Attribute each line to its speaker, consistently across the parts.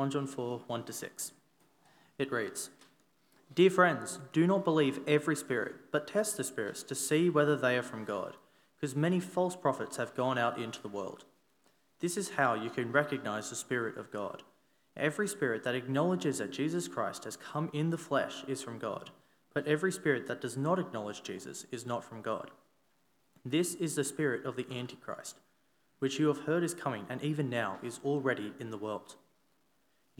Speaker 1: 1 John 4 1 to 6. It reads Dear friends, do not believe every spirit, but test the spirits to see whether they are from God, because many false prophets have gone out into the world. This is how you can recognize the Spirit of God. Every spirit that acknowledges that Jesus Christ has come in the flesh is from God, but every spirit that does not acknowledge Jesus is not from God. This is the spirit of the Antichrist, which you have heard is coming and even now is already in the world.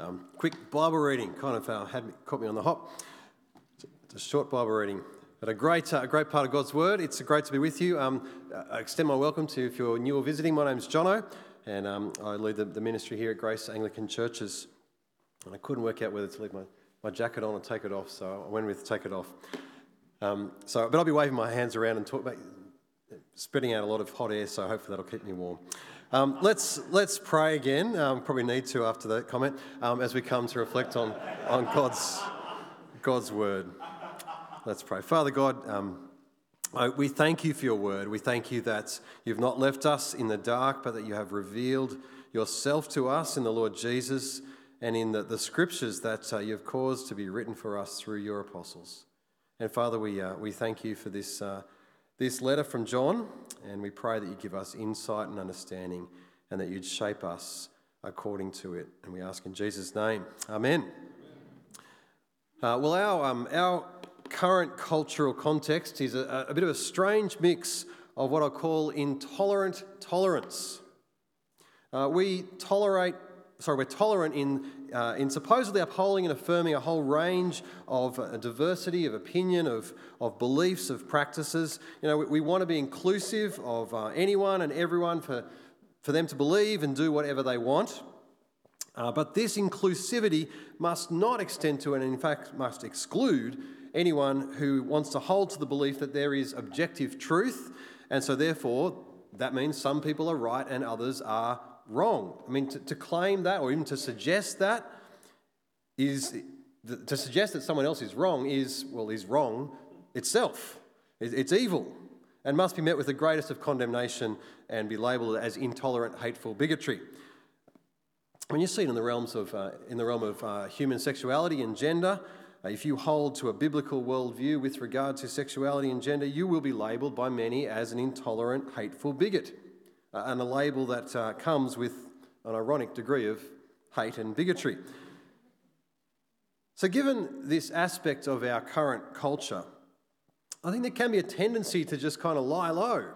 Speaker 2: Um, quick Bible reading, kind of uh, had me, caught me on the hop. It's a short Bible reading, but a great, uh, great part of God's Word. It's great to be with you. Um, I extend my welcome to if you're new or visiting. My name's Jono, and um, I lead the, the ministry here at Grace Anglican Churches. And I couldn't work out whether to leave my, my jacket on or take it off, so I went with take it off. Um, so, but I'll be waving my hands around and talk about, spreading out a lot of hot air, so hopefully that'll keep me warm. Um, let's, let's pray again. Um, probably need to after that comment um, as we come to reflect on, on God's, God's word. Let's pray. Father God, um, we thank you for your word. We thank you that you've not left us in the dark, but that you have revealed yourself to us in the Lord Jesus and in the, the scriptures that uh, you've caused to be written for us through your apostles. And Father, we, uh, we thank you for this, uh, this letter from John, and we pray that you give us insight and understanding and that you'd shape us according to it. And we ask in Jesus' name. Amen. Uh, well, our, um, our current cultural context is a, a bit of a strange mix of what I call intolerant tolerance. Uh, we tolerate sorry, we're tolerant in, uh, in supposedly upholding and affirming a whole range of uh, diversity of opinion, of, of beliefs, of practices. You know, we, we want to be inclusive of uh, anyone and everyone for, for them to believe and do whatever they want. Uh, but this inclusivity must not extend to, and in fact must exclude, anyone who wants to hold to the belief that there is objective truth, and so therefore that means some people are right and others are wrong. I mean, to, to claim that or even to suggest that is to suggest that someone else is wrong is, well, is wrong itself. It's evil and must be met with the greatest of condemnation and be labelled as intolerant, hateful bigotry. When you see it in the realms of, uh, in the realm of uh, human sexuality and gender, uh, if you hold to a biblical worldview with regard to sexuality and gender, you will be labelled by many as an intolerant, hateful bigot uh, and a label that uh, comes with an ironic degree of hate and bigotry. So, given this aspect of our current culture, I think there can be a tendency to just kind of lie low,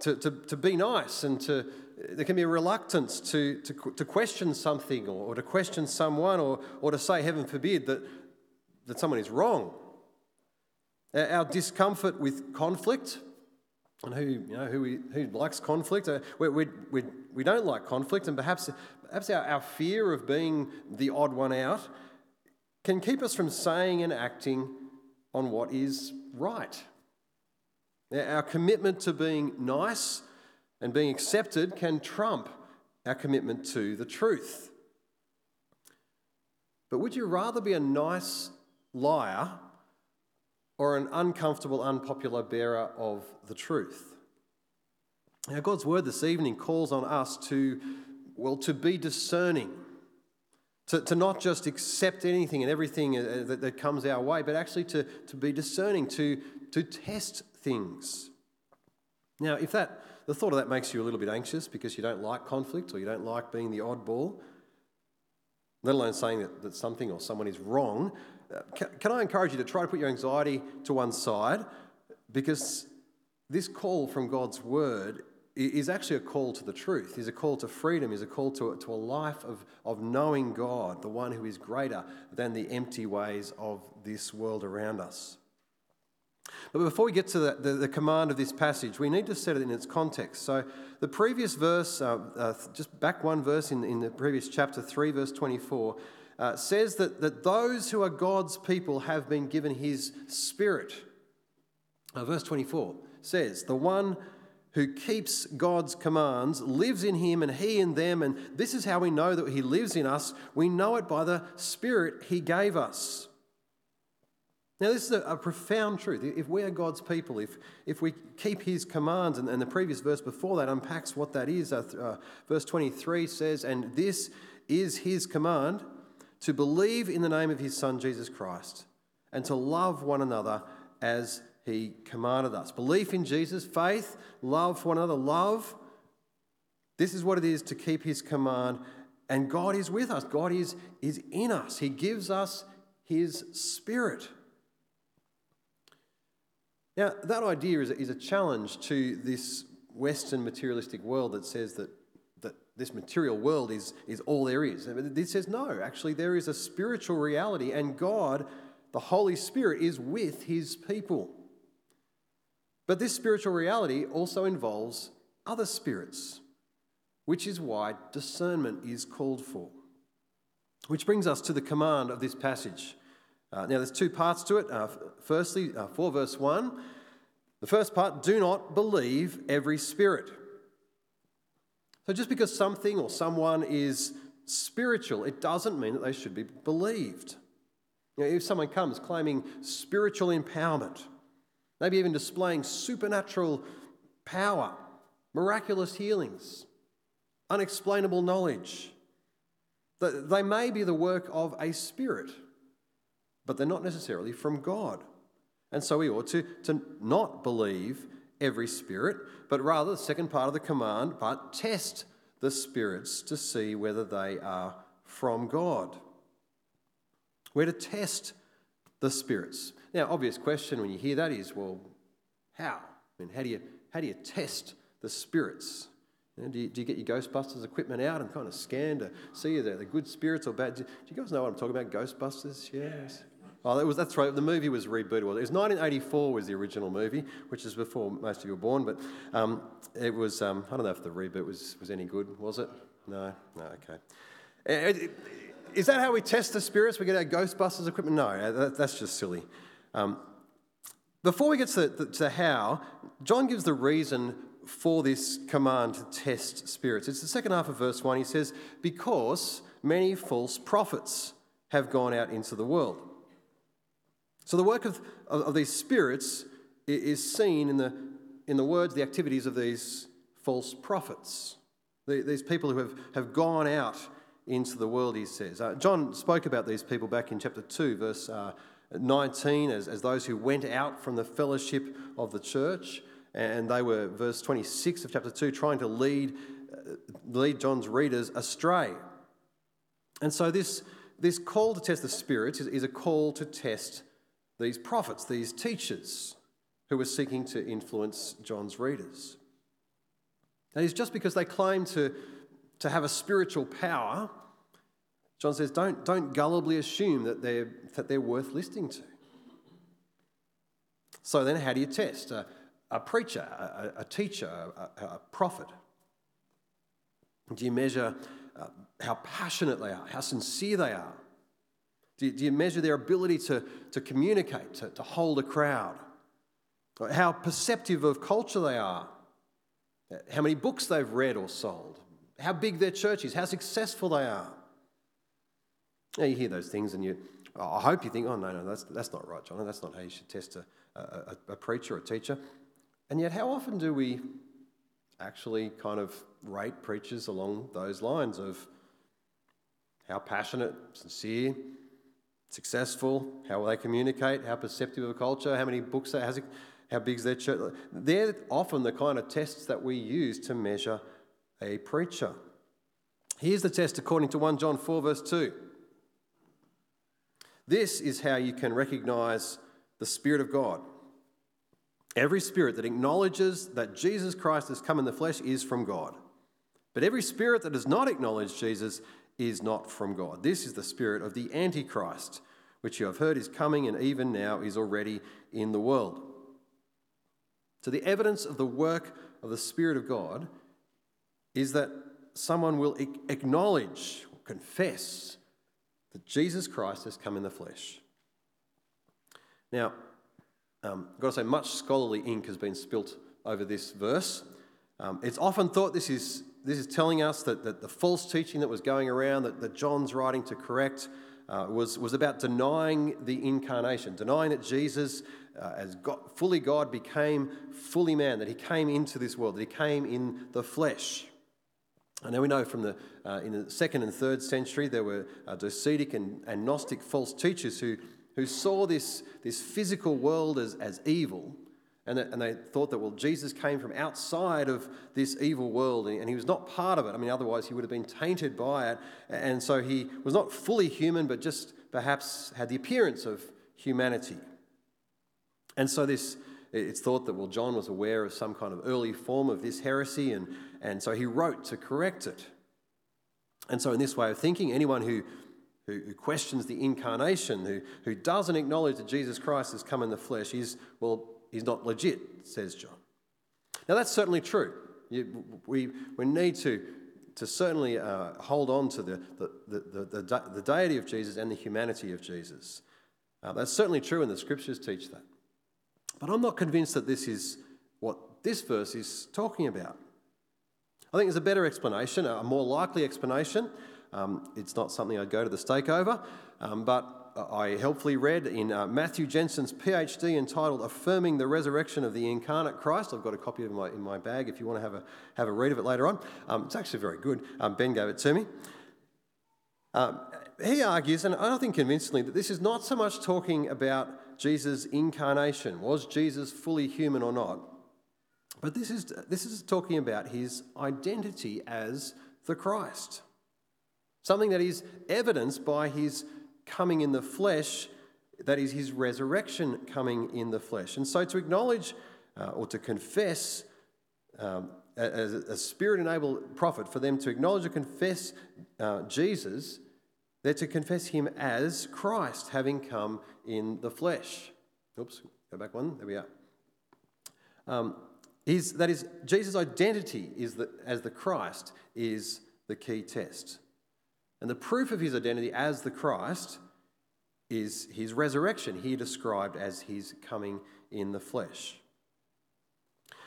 Speaker 2: to, to, to be nice, and to, there can be a reluctance to, to, to question something or, or to question someone or, or to say, heaven forbid, that, that someone is wrong. Our discomfort with conflict and who, you know, who, we, who likes conflict. Uh, we, we, we, we don't like conflict, and perhaps, perhaps our, our fear of being the odd one out can keep us from saying and acting on what is right. Our commitment to being nice and being accepted can trump our commitment to the truth. But would you rather be a nice liar or an uncomfortable, unpopular bearer of the truth. Now, God's word this evening calls on us to, well, to be discerning, to, to not just accept anything and everything uh, that, that comes our way, but actually to, to be discerning, to, to test things. Now, if that, the thought of that makes you a little bit anxious because you don't like conflict or you don't like being the oddball, let alone saying that, that something or someone is wrong, can, can I encourage you to try to put your anxiety to one side because this call from God's word is actually a call to the truth, is a call to freedom, is a call to, to a life of, of knowing God, the one who is greater than the empty ways of this world around us. But before we get to the, the, the command of this passage, we need to set it in its context. So, the previous verse, uh, uh, just back one verse in, in the previous chapter 3, verse 24, uh, says that, that those who are God's people have been given his spirit. Uh, verse 24 says, The one who keeps God's commands lives in him and he in them, and this is how we know that he lives in us. We know it by the spirit he gave us. Now, this is a, a, profound truth. If we are God's people, if, if we keep His commands, and, and the previous verse before that unpacks what that is, uh, uh, verse 23 says, And this is His command to believe in the name of His Son, Jesus Christ, and to love one another as He commanded us. Belief in Jesus, faith, love for one another, love. This is what it is to keep His command. And God is with us, God is, is in us. He gives us His Spirit. Now, that idea is is a challenge to this Western materialistic world that says that this material world is, is all there is. It says, no, actually, there is a spiritual reality, and God, the Holy Spirit, is with his people. But this spiritual reality also involves other spirits, which is why discernment is called for. Which brings us to the command of this passage. Uh, now, there's two parts to it. Uh, firstly, uh, 4 verse 1. The first part do not believe every spirit. So, just because something or someone is spiritual, it doesn't mean that they should be believed. You know, if someone comes claiming spiritual empowerment, maybe even displaying supernatural power, miraculous healings, unexplainable knowledge, they may be the work of a spirit but they're not necessarily from God. And so we ought to, to not believe every spirit, but rather, the second part of the command, but test the spirits to see whether they are from God. We're to test the spirits. Now, obvious question when you hear that is, well, how? I mean, how do you, how do you test the spirits? You know, do, you, do, you, get your Ghostbusters equipment out and kind of scan to see they're the good spirits or bad? Do, do you guys know what I'm talking about? Ghostbusters? Yes. Oh, that was, that's right. The movie was rebooted. It was 1984 was the original movie, which is before most of you were born. But um, it was. Um, I don't know if the reboot was, was any good. Was it? No. No. Okay. Is that how we test the spirits? We get our Ghostbusters equipment? No, uh, that's just silly. Um, before we get to the, to how, John gives the reason for this command to test spirits. It's the second half of verse 1. He says, Because many false prophets have gone out into the world. So the work of, of, of these spirits is seen in the, in the words, the activities of these false prophets, the, these people who have, have gone out into the world, he says. Uh, John spoke about these people back in chapter 2, verse uh, 19, as, as those who went out from the fellowship of the church. And they were, verse 26 of chapter 2, trying to lead, uh, lead John's readers astray. And so this, this call to test the spirits is, is a call to test these prophets, these teachers who were seeking to influence John's readers. That is just because they claim to, to have a spiritual power, John says, don't, don't gullibly assume that they're, that they're worth listening to. So then, how do you test a, a preacher, a, a teacher, a, a, prophet? Do you measure uh, how passionate they are, how sincere they are? Do you, do you measure their ability to, to communicate, to, to hold a crowd? How perceptive of culture they are? How many books they've read or sold? How big their church is? How successful they are? Now you hear those things and you, I hope you think, oh, no, no, that's, that's not right, John. That's not how you should test a, a, a preacher or a teacher. And yet, how often do we actually kind of rate preachers along those lines of how passionate, sincere, successful, how will they communicate, how perceptive of a culture, how many books they have, how big is their church. They're often the kind of tests that we use to measure a preacher. Here's the test according to 1 John 4, verse 2. This is how you can recognize the Spirit of God. Every spirit that acknowledges that Jesus Christ has come in the flesh is from God. But every spirit that does not acknowledge Jesus is not from God. This is the spirit of the Antichrist, which you have heard is coming and even now is already in the world. So, the evidence of the work of the Spirit of God is that someone will acknowledge, confess that Jesus Christ has come in the flesh. Now, um, I've got to say, much scholarly ink has been spilt over this verse. Um, it's often thought this is, this is telling us that, that the false teaching that was going around, that, that John's writing to correct, uh, was, was about denying the incarnation, denying that Jesus, uh, as God, fully God, became fully man, that he came into this world, that he came in the flesh. And now we know from the, uh, in the second and third century, there were uh, Docetic and, and Gnostic false teachers who, who saw this, this physical world as, as evil and, that, and they thought that, well, Jesus came from outside of this evil world and he was not part of it. I mean, otherwise, he would have been tainted by it. And so he was not fully human, but just perhaps had the appearance of humanity. And so this, it's thought that, well, John was aware of some kind of early form of this heresy, and, and so he wrote to correct it. And so, in this way of thinking, anyone who, who, who questions the incarnation, who, who doesn't acknowledge that Jesus Christ has come in the flesh, is, well, he's not legit, says John. Now, that's certainly true. We, we need to, to certainly uh, hold on to the, the, the, the, the deity of Jesus and the humanity of Jesus. Uh, that's certainly true, and the scriptures teach that. But I'm not convinced that this is what this verse is talking about. I think there's a better explanation, a more likely explanation. Um, it's not something I'd go to the stake over, um, but I helpfully read in uh, Matthew Jensen's PhD entitled Affirming the Resurrection of the Incarnate Christ. I've got a copy of my, in my bag if you want to have a, have a read of it later on. Um, it's actually very good. Um, ben gave it to me. Um, he argues, and I think convincingly, that this is not so much talking about Jesus' incarnation. Was Jesus fully human or not? But this is, this is talking about his identity as the Christ. Something that is evidenced by his coming in the flesh, that is his resurrection coming in the flesh. And so to acknowledge uh, or to confess um, as a spirit enabled prophet, for them to acknowledge or confess uh, Jesus, they're to confess him as Christ, having come in the flesh. Oops, go back one. There we are. Um, is, that is, Jesus' identity is that as the Christ is the key test. And the proof of his identity as the Christ is his resurrection, here described as his coming in the flesh.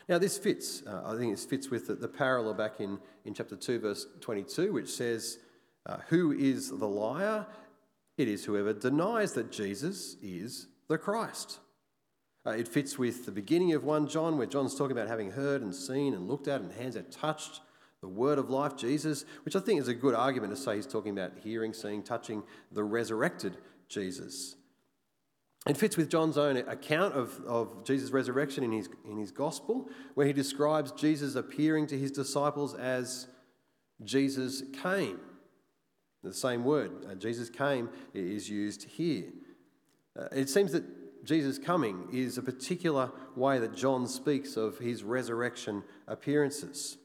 Speaker 2: Now, this fits, uh, I think this fits with the, the, parallel back in, in chapter 2, verse 22, which says, uh, Who is the liar? It is whoever denies that Jesus is the Christ. Uh, it fits with the beginning of 1 John, where John's talking about having heard and seen and looked at and hands that touched the word of life, Jesus, which I think is a good argument to say he's talking about hearing, seeing, touching the resurrected Jesus. It fits with John's own account of, of Jesus' resurrection in his, in his gospel, where he describes Jesus appearing to his disciples as Jesus came. The same word, uh, Jesus came, is used here. Uh, it seems that Jesus coming is a particular way that John speaks of his resurrection appearances.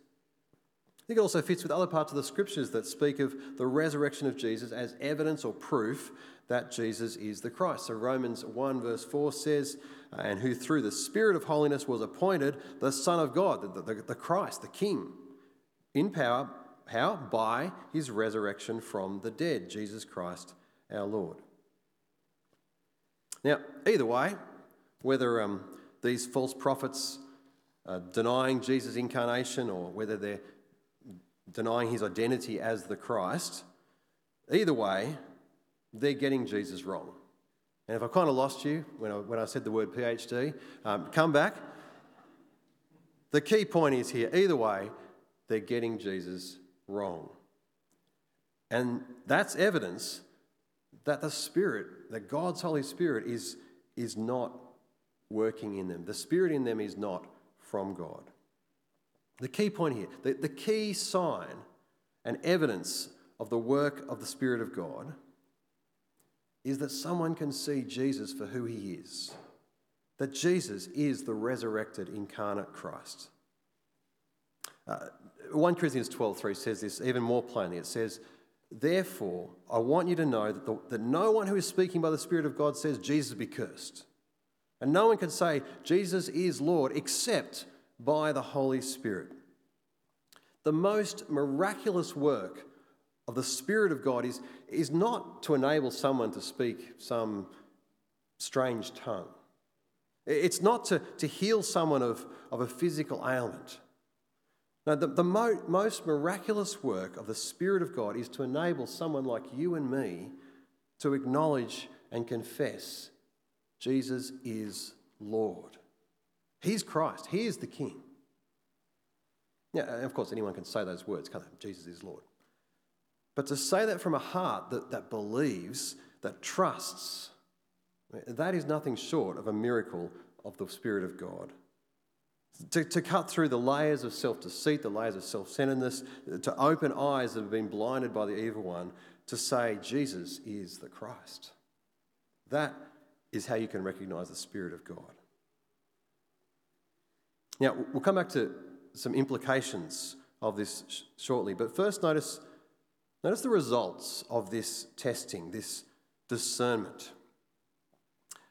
Speaker 2: I think it also fits with other parts of the scriptures that speak of the resurrection of Jesus as evidence or proof that Jesus is the Christ. So Romans 1, verse 4 says, And who through the Spirit of holiness was appointed the Son of God, the, the, the Christ, the King, in power. How? By his resurrection from the dead, Jesus Christ our Lord. Now, either way, whether um, these false prophets are denying Jesus' incarnation or whether they're denying his identity as the Christ, either way, they're getting Jesus wrong. And if I kind of lost you when I, when I said the word PhD, um, come back. The key point is here either way, they're getting Jesus wrong. And that's evidence that the Spirit, that God's Holy Spirit, is, is not working in them. The Spirit in them is not from God. The key point here, the, the key sign and evidence of the work of the Spirit of God is that someone can see Jesus for who he is. That Jesus is the resurrected incarnate Christ. Uh, 1 Corinthians 12:3 says this even more plainly. It says, Therefore, I want you to know that, the, that no one who is speaking by the Spirit of God says Jesus be cursed. And no one can say Jesus is Lord except by the Holy Spirit. The most miraculous work of the Spirit of God is, is not to enable someone to speak some strange tongue. It's not to, to heal someone of, of a physical ailment. No, the, the mo- most miraculous work of the Spirit of God is to enable someone like you and me to acknowledge and confess Jesus is Lord. He's Christ, He is the King. Yeah, of course, anyone can say those words, can't they? Jesus is Lord. But to say that from a heart that, that believes, that trusts, that is nothing short of a miracle of the Spirit of God. To, to cut through the layers of self deceit, the layers of self centeredness, to open eyes that have been blinded by the evil one, to say, Jesus is the Christ. That is how you can recognize the Spirit of God. Now, we'll come back to some implications of this sh- shortly, but first notice, notice the results of this testing, this discernment.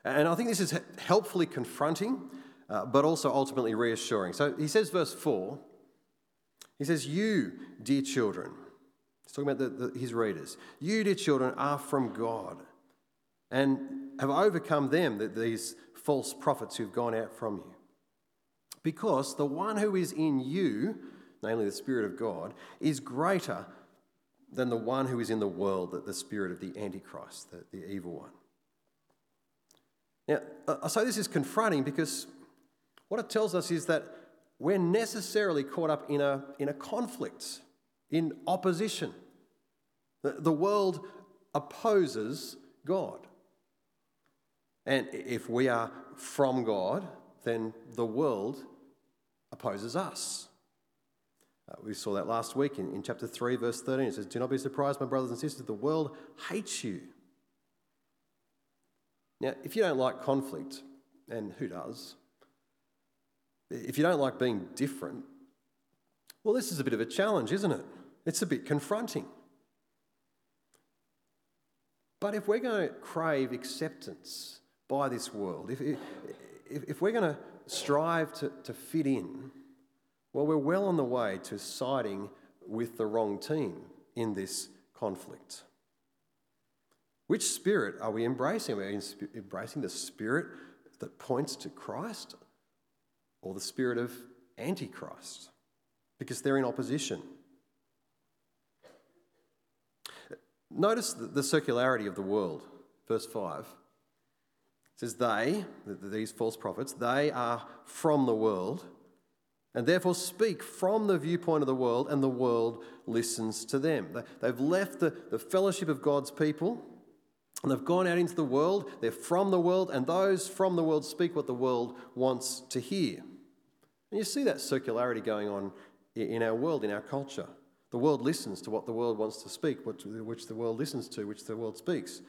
Speaker 2: And I think this is helpfully confronting, uh, but also ultimately reassuring. So he says, verse 4, he says, You, dear children, he's talking about the, the, his readers, you, dear children, are from God and have overcome them, these false prophets who've gone out from you. Because the one who is in you, namely the Spirit of God, is greater than the one who is in the world, that the spirit of the Antichrist, the, the evil one. Now, I say this is confronting because what it tells us is that we're necessarily caught up in a, in a conflict, in opposition. The, the world opposes God. And if we are from God, then the world opposes us. Uh, we saw that last week in, in chapter 3, verse 13. It says, Do not be surprised, my brothers and sisters, the world hates you. Now, if you don't like conflict, and who does? If you don't like being different, well, this is a bit of a challenge, isn't it? It's a bit confronting. But if we're going to crave acceptance by this world, if, if, if we're going to strive to, to fit in, well, we're well on the way to siding with the wrong team in this conflict. Which spirit are we embracing? Are we embracing the spirit that points to Christ or the spirit of Antichrist? Because they're in opposition. Notice the circularity of the world. Verse 5 it says, They, these false prophets, they are from the world and therefore speak from the viewpoint of the world, and the world listens to them. They've left the, the fellowship of God's people and they've gone out into the world, they're from the world, and those from the world speak what the world wants to hear. And you see that circularity going on in our world, in our culture. The world listens to what the world wants to speak, which the world listens to, which the world speaks.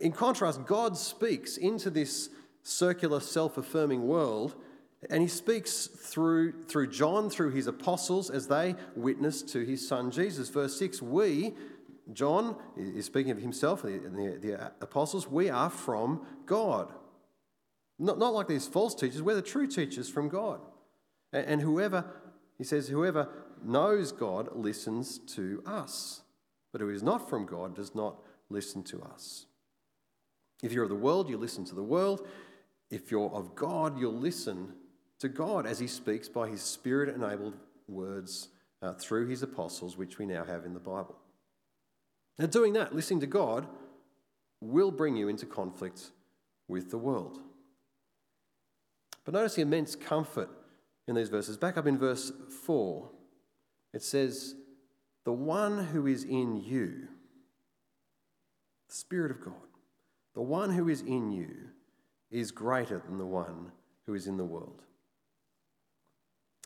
Speaker 2: In contrast, God speaks into this circular, self affirming world, and he speaks through, through John, through his apostles, as they witness to his son Jesus. Verse 6 We, John is speaking of himself and the, the, apostles, we are from God. Not, not like these false teachers, we're the true teachers from God. And, and whoever, he says, whoever knows God listens to us, but who is not from God does not listen to us. If you're of the world, you listen to the world. If you're of God, you'll listen to God as he speaks by his spirit enabled words uh, through his apostles, which we now have in the Bible. Now, doing that, listening to God, will bring you into conflict with the world. But notice the immense comfort in these verses. Back up in verse 4, it says, The one who is in you, the Spirit of God, the one who is in you is greater than the one who is in the world.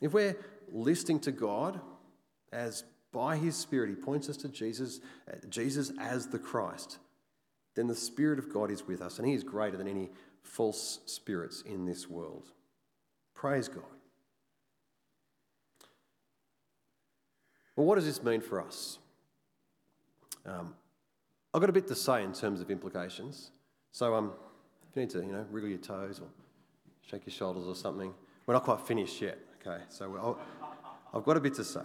Speaker 2: If we're listening to God as by his Spirit, he points us to Jesus, Jesus as the Christ, then the Spirit of God is with us, and he is greater than any false spirits in this world. Praise God. Well, what does this mean for us? Um, I've got a bit to say in terms of implications. So, um, if you need to, you know, wriggle your toes or shake your shoulders or something, we're not quite finished yet. Okay, so I've got a bit to say.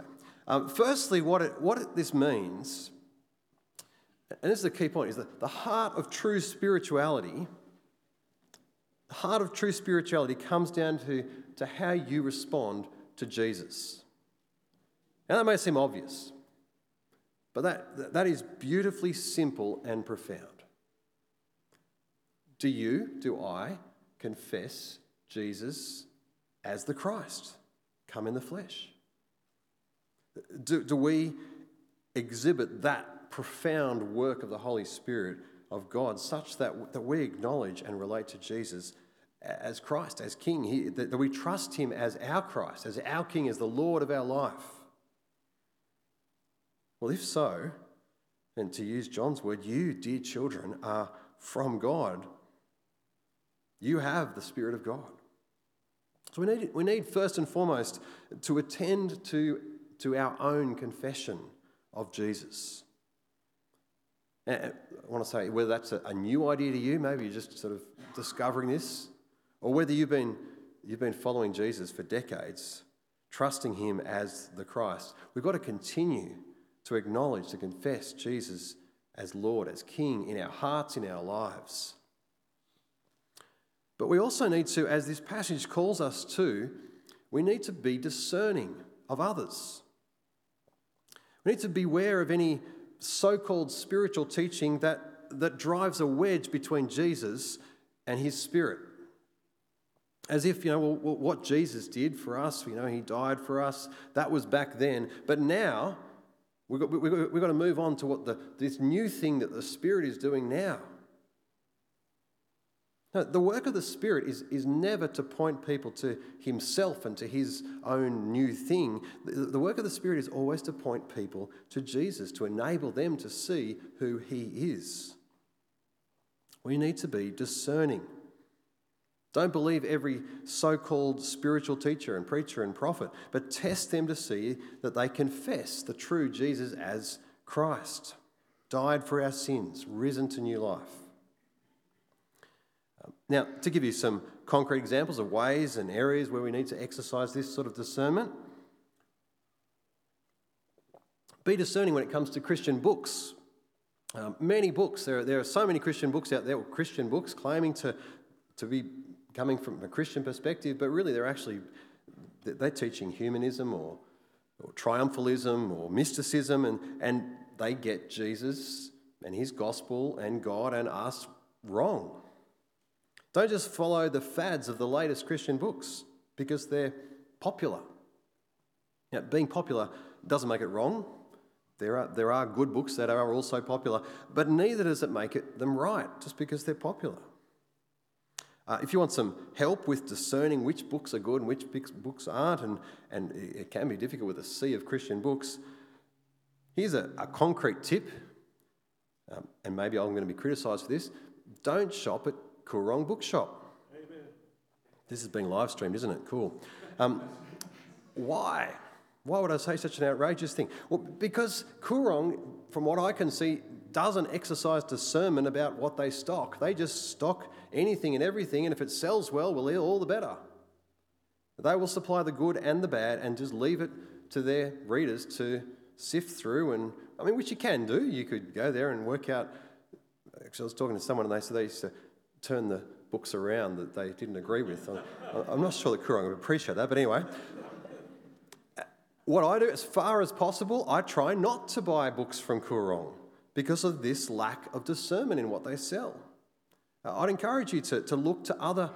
Speaker 2: Um, firstly, what, it, what it, this means And this is the key point, is that the heart of true spirituality, the heart of true spirituality comes down to, to how you respond to Jesus. Now that may seem obvious, but that, that is beautifully simple and profound. Do you, do I, confess Jesus as the Christ, come in the flesh? Do, do we exhibit that profound work of the Holy Spirit of God such that, that we acknowledge and relate to Jesus as Christ, as King, he, that, that we trust Him as our Christ, as our King, as the Lord of our life? Well, if so, and to use John's word, you, dear children, are from God. You have the Spirit of God. So we need, we need first and foremost to attend to, to our own confession of Jesus. And I want to say whether that's a, a new idea to you, maybe you're just sort of discovering this, or whether you've been, you've been following Jesus for decades, trusting him as the Christ. We've got to continue to acknowledge, to confess Jesus as Lord, as King in our hearts, in our lives. But we also need to, as this passage calls us to, we need to be discerning of others. We need to beware of any so called spiritual teaching that, that drives a wedge between Jesus and his spirit. As if, you know, well, what Jesus did for us, you know, he died for us, that was back then. But now, We've got, we've, got, we've got, to move on to what the, this new thing that the Spirit is doing now. Now. The work of the Spirit is, is never to point people to Himself and to His own new thing. The, the work of the Spirit is always to point people to Jesus, to enable them to see who He is. We need to be discerning. Don't believe every so called spiritual teacher and preacher and prophet, but test them to see that they confess the true Jesus as Christ, died for our sins, risen to new life. Now, to give you some concrete examples of ways and areas where we need to exercise this sort of discernment, be discerning when it comes to Christian books. Um, many books, there are, there are so many Christian books out there, or Christian books claiming to, to be coming from a Christian perspective, but really they're actually they're teaching humanism or, or triumphalism or mysticism, and, and they get Jesus and his gospel and God and us wrong. Don't just follow the fads of the latest Christian books because they're popular. Now, being popular doesn't make it wrong. There are, there are good books that are also popular, but neither does it make it them right just because they're popular. Uh, if you want some help with discerning which books are good and which books aren't, and, and it can be difficult with a sea of Christian books, here's a, a concrete tip, um, and maybe I'm going to be criticised for this don't shop at Koorong Bookshop. Amen. This is being live streamed, isn't it? Cool. Um, why? Why would I say such an outrageous thing? Well, because Koorong, from what I can see, doesn't exercise discernment about what they stock. They just stock anything and everything, and if it sells well, well, all the better. They will supply the good and the bad and just leave it to their readers to sift through. And I mean, which you can do. You could go there and work out. Actually, I was talking to someone and they said they used to turn the books around that they didn't agree with. I'm not sure that Koorong would appreciate that, but anyway. What I do, as far as possible, I try not to buy books from Koorong because of this lack of discernment in what they sell. Uh, I'd encourage you to, to look to other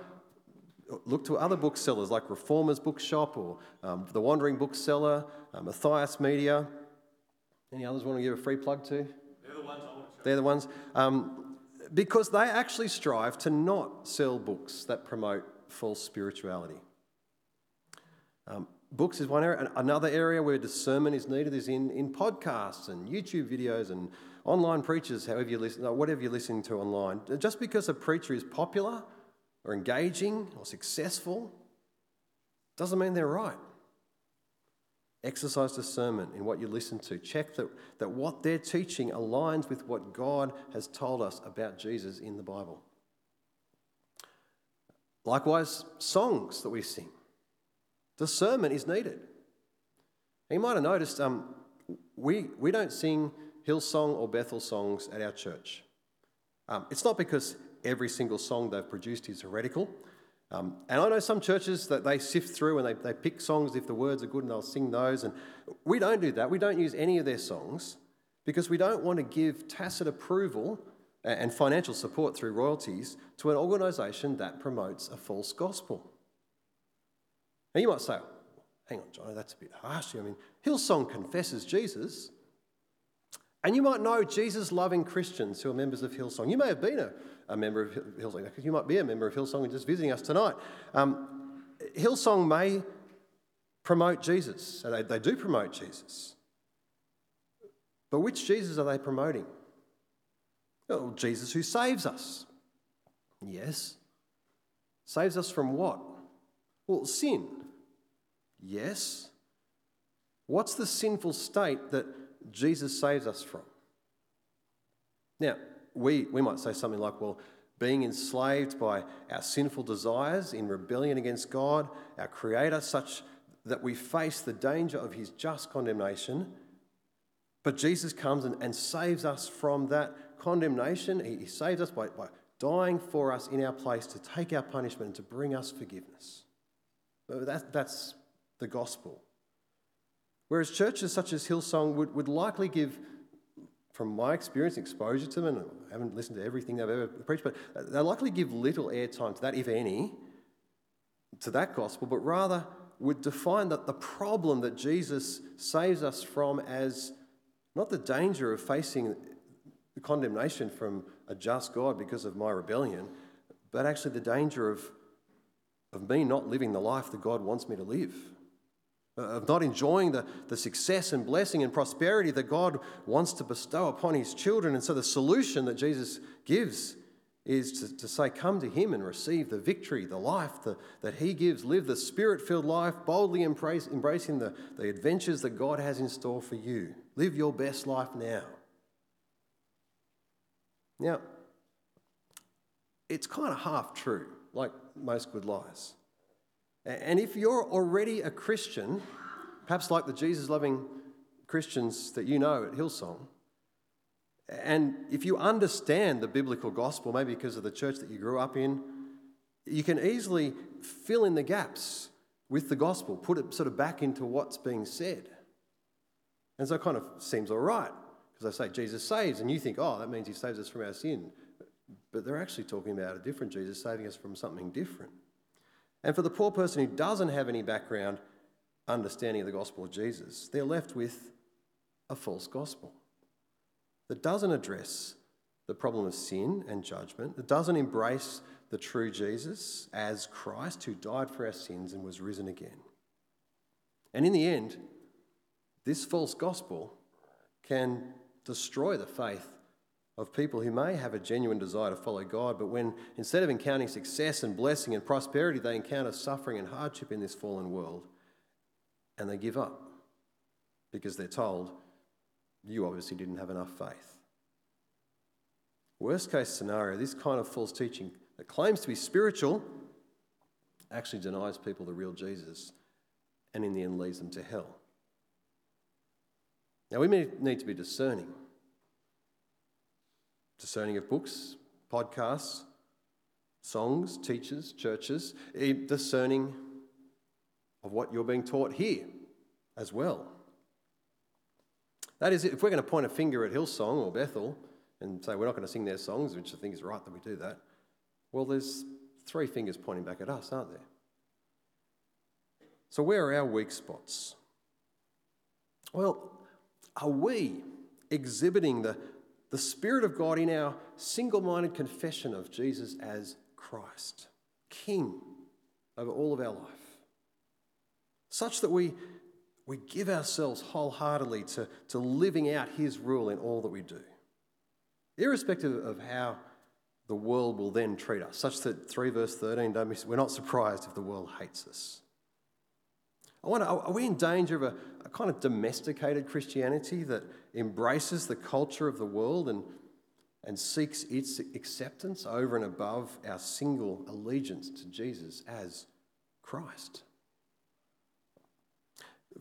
Speaker 2: look to other booksellers like Reformers Bookshop or um, The Wandering Bookseller, uh, Matthias Media. Any others want to give a free plug to?
Speaker 3: They're the ones.
Speaker 2: They're the ones. Um, because they actually strive to not sell books that promote false spirituality. Um, books is one area. Another area where discernment is needed is in, in podcasts and YouTube videos and online preachers, however you listen, whatever you're listening to online. Just because a preacher is popular or engaging or successful doesn't mean they're right. Exercise discernment in what you listen to. Check that, that what they're teaching aligns with what God has told us about Jesus in the Bible. Likewise, songs that we sing. Discernment is needed. You might have noticed um, we, we don't sing Hillsong or Bethel songs at our church. Um, it's not because every single song they've produced is heretical. Um, and I know some churches that they sift through and they, they pick songs if the words are good and they'll sing those. And we don't do that. We don't use any of their songs because we don't want to give tacit approval and financial support through royalties to an organisation that promotes a false gospel. Now you might say, hang on, John, that's a bit harsh. I mean, Hillsong confesses Jesus. And you might know Jesus loving Christians who are members of Hillsong. You may have been a, a member of Hillsong. Because you might be a member of Hillsong and just visiting us tonight. Um, Hillsong may promote Jesus. They, they do promote Jesus. But which Jesus are they promoting? Well, Jesus who saves us. Yes. Saves us from what? Well, sin. Yes. What's the sinful state that Jesus saves us from? Now, we, we might say something like, well, being enslaved by our sinful desires in rebellion against God, our Creator, such that we face the danger of His just condemnation. But Jesus comes and, and saves us from that condemnation. He, he saves us by, by dying for us in our place to take our punishment and to bring us forgiveness. That, that's the gospel. Whereas churches such as Hillsong would, would likely give, from my experience, exposure to them, and I haven't listened to everything they've ever preached, but they likely give little airtime to that, if any, to that gospel, but rather would define that the problem that Jesus saves us from as not the danger of facing the condemnation from a just God because of my rebellion, but actually the danger of, of me not living the life that God wants me to live Uh, of not enjoying the, the success and blessing and prosperity that God wants to bestow upon his children. And so the solution that Jesus gives is to, to say, Come to him and receive the victory, the life the, that he gives. Live the spirit filled life, boldly embrace, embracing the, the adventures that God has in store for you. Live your best life now. Now, it's kind of half true, like most good lies. And if you're already a Christian, perhaps like the Jesus loving Christians that you know at Hillsong, and if you understand the biblical gospel, maybe because of the church that you grew up in, you can easily fill in the gaps with the gospel, put it sort of back into what's being said. And so it kind of seems all right, because I say Jesus saves, and you think, oh, that means he saves us from our sin. But they're actually talking about a different Jesus saving us from something different. And for the poor person who doesn't have any background understanding of the gospel of Jesus, they're left with a false gospel that doesn't address the problem of sin and judgment, that doesn't embrace the true Jesus as Christ who died for our sins and was risen again. And in the end, this false gospel can destroy the faith of people who may have a genuine desire to follow God, but when instead of encountering success and blessing and prosperity, they encounter suffering and hardship in this fallen world, and they give up because they're told, you obviously didn't have enough faith. Worst case scenario, this kind of false teaching that claims to be spiritual actually denies people the real Jesus and in the end leads them to hell. Now, we need to be discerning discerning of books, podcasts, songs, teachers, churches, discerning of what you're being taught here as well. That is, if we're going to point a finger at Hillsong or Bethel and say we're not going to sing their songs, which I think is right that we do that, well, there's three fingers pointing back at us, aren't there? So, where are our weak spots? Well, are we exhibiting the the Spirit of God in our single minded confession of Jesus as Christ, King over all of our life, such that we, we give ourselves wholeheartedly to, to living out His rule in all that we do, irrespective of how the world will then treat us, such that 3 verse 13, don't be, we're not surprised if the world hates us. I wonder, are we in danger of a, a kind of domesticated Christianity that embraces the culture of the world and, and seeks its acceptance over and above our single allegiance to Jesus as Christ?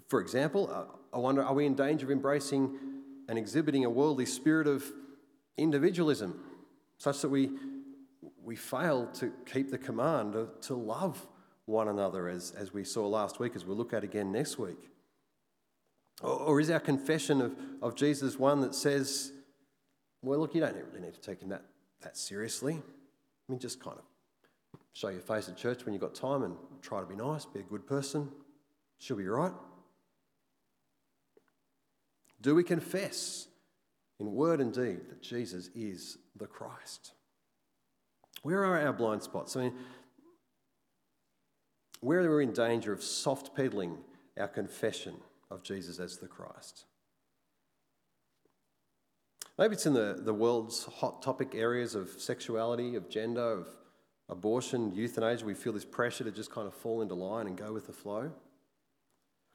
Speaker 2: For example, uh, I wonder, are we in danger of embracing and exhibiting a worldly spirit of individualism, such that we, we fail to keep the command to love one another, as, as we saw last week, as we'll look at again next week? Or, is our confession of, of Jesus one that says, well, look, you don't really need to take him that, that seriously? I mean, just kind of show your face at church when you've got time and try to be nice, be a good person. She'll be right. Do we confess in word and deed that Jesus is the Christ? Where are our blind spots? I mean, where are we in danger of soft pedalling our confession of Jesus as the Christ? Maybe it's in the, the world's hot topic areas of sexuality, of gender, of abortion, euthanasia. We feel this pressure to just kind of fall into line and go with the flow.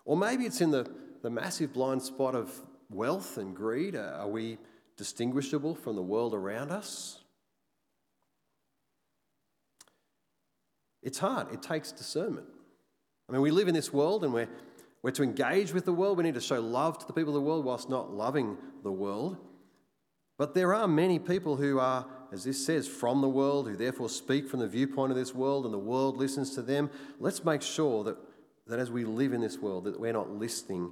Speaker 2: Or maybe it's in the, the massive blind spot of wealth and greed. Uh, are we distinguishable from the world around us? It's hard, it takes discernment. I mean, we live in this world and we're, we're to engage with the world. We need to show love to the people of the world whilst not loving the world. But there are many people who are, as this says, from the world, who therefore speak from the viewpoint of this world, and the world listens to them. Let's make sure that, that as we live in this world, that we're not listening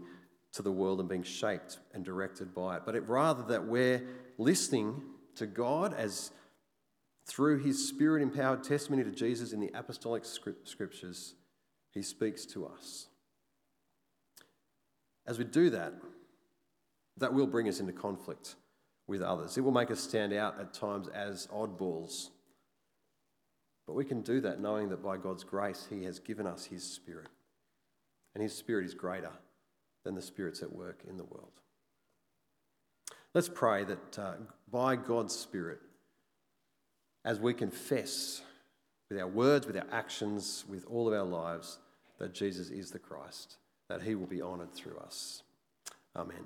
Speaker 2: to the world and being shaped and directed by it, but it, rather that we're listening to God as through his spirit empowered testimony to Jesus in the apostolic scriptures, he speaks to us. As we do that, that will bring us into conflict with others. It will make us stand out at times as oddballs. But we can do that knowing that by God's grace, He has given us His Spirit. And His Spirit is greater than the spirits at work in the world. Let's pray that uh, by God's Spirit, as we confess with our words, with our actions, with all of our lives, that Jesus is the Christ, that He will be honoured through us. Amen.